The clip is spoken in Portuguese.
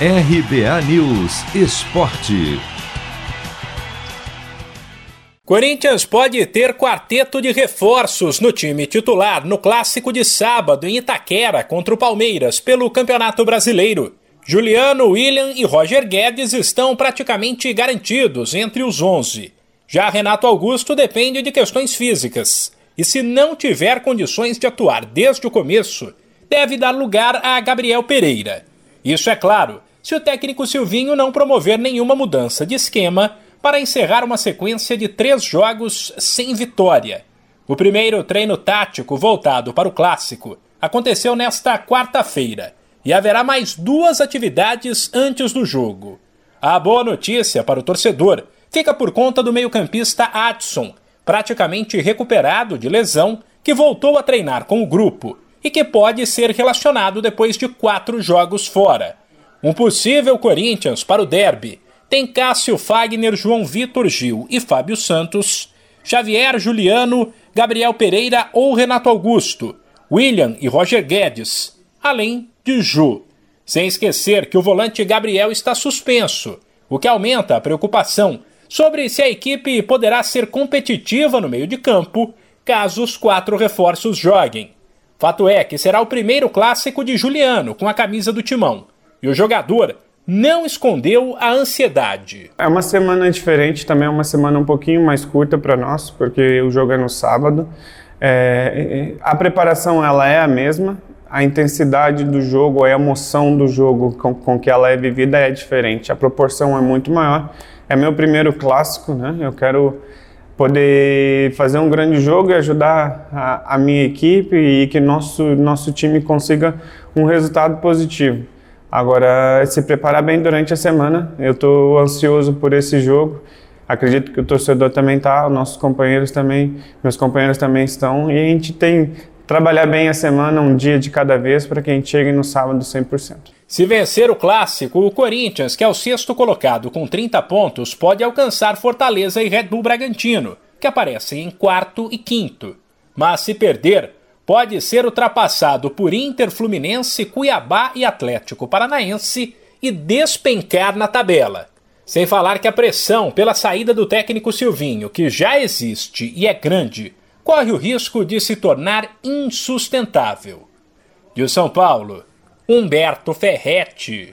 RBA News Esporte. Corinthians pode ter quarteto de reforços no time titular no clássico de sábado em Itaquera contra o Palmeiras pelo Campeonato Brasileiro. Juliano, William e Roger Guedes estão praticamente garantidos entre os 11. Já Renato Augusto depende de questões físicas e, se não tiver condições de atuar desde o começo, deve dar lugar a Gabriel Pereira. Isso é claro, se o técnico Silvinho não promover nenhuma mudança de esquema para encerrar uma sequência de três jogos sem vitória. O primeiro treino tático voltado para o clássico aconteceu nesta quarta-feira e haverá mais duas atividades antes do jogo. A boa notícia para o torcedor fica por conta do meio-campista Adson, praticamente recuperado de lesão, que voltou a treinar com o grupo e que pode ser relacionado depois de quatro jogos fora. Um possível Corinthians para o derby tem Cássio Fagner, João Vitor Gil e Fábio Santos, Xavier Juliano, Gabriel Pereira ou Renato Augusto, William e Roger Guedes, além de Ju. Sem esquecer que o volante Gabriel está suspenso, o que aumenta a preocupação sobre se a equipe poderá ser competitiva no meio de campo caso os quatro reforços joguem. Fato é que será o primeiro clássico de Juliano com a camisa do timão. E o jogador não escondeu a ansiedade. É uma semana diferente, também é uma semana um pouquinho mais curta para nós, porque o jogo é no sábado. É, a preparação ela é a mesma, a intensidade do jogo, a emoção do jogo com, com que ela é vivida é diferente. A proporção é muito maior. É meu primeiro clássico, né? Eu quero poder fazer um grande jogo e ajudar a, a, minha equipe e que nosso nosso time consiga um resultado positivo. Agora, se preparar bem durante a semana. Eu estou ansioso por esse jogo. Acredito que o torcedor também está, nossos companheiros também, meus companheiros também estão. E a gente tem trabalhar bem a semana, um dia de cada vez, para que a gente chegue no sábado 100%. Se vencer o clássico, o Corinthians, que é o sexto colocado com 30 pontos, pode alcançar Fortaleza e Red Bull Bragantino, que aparecem em quarto e quinto. Mas se perder, pode ser ultrapassado por Inter, Fluminense, Cuiabá e Atlético Paranaense e despencar na tabela. Sem falar que a pressão pela saída do técnico Silvinho, que já existe e é grande, corre o risco de se tornar insustentável. De São Paulo, Humberto Ferretti.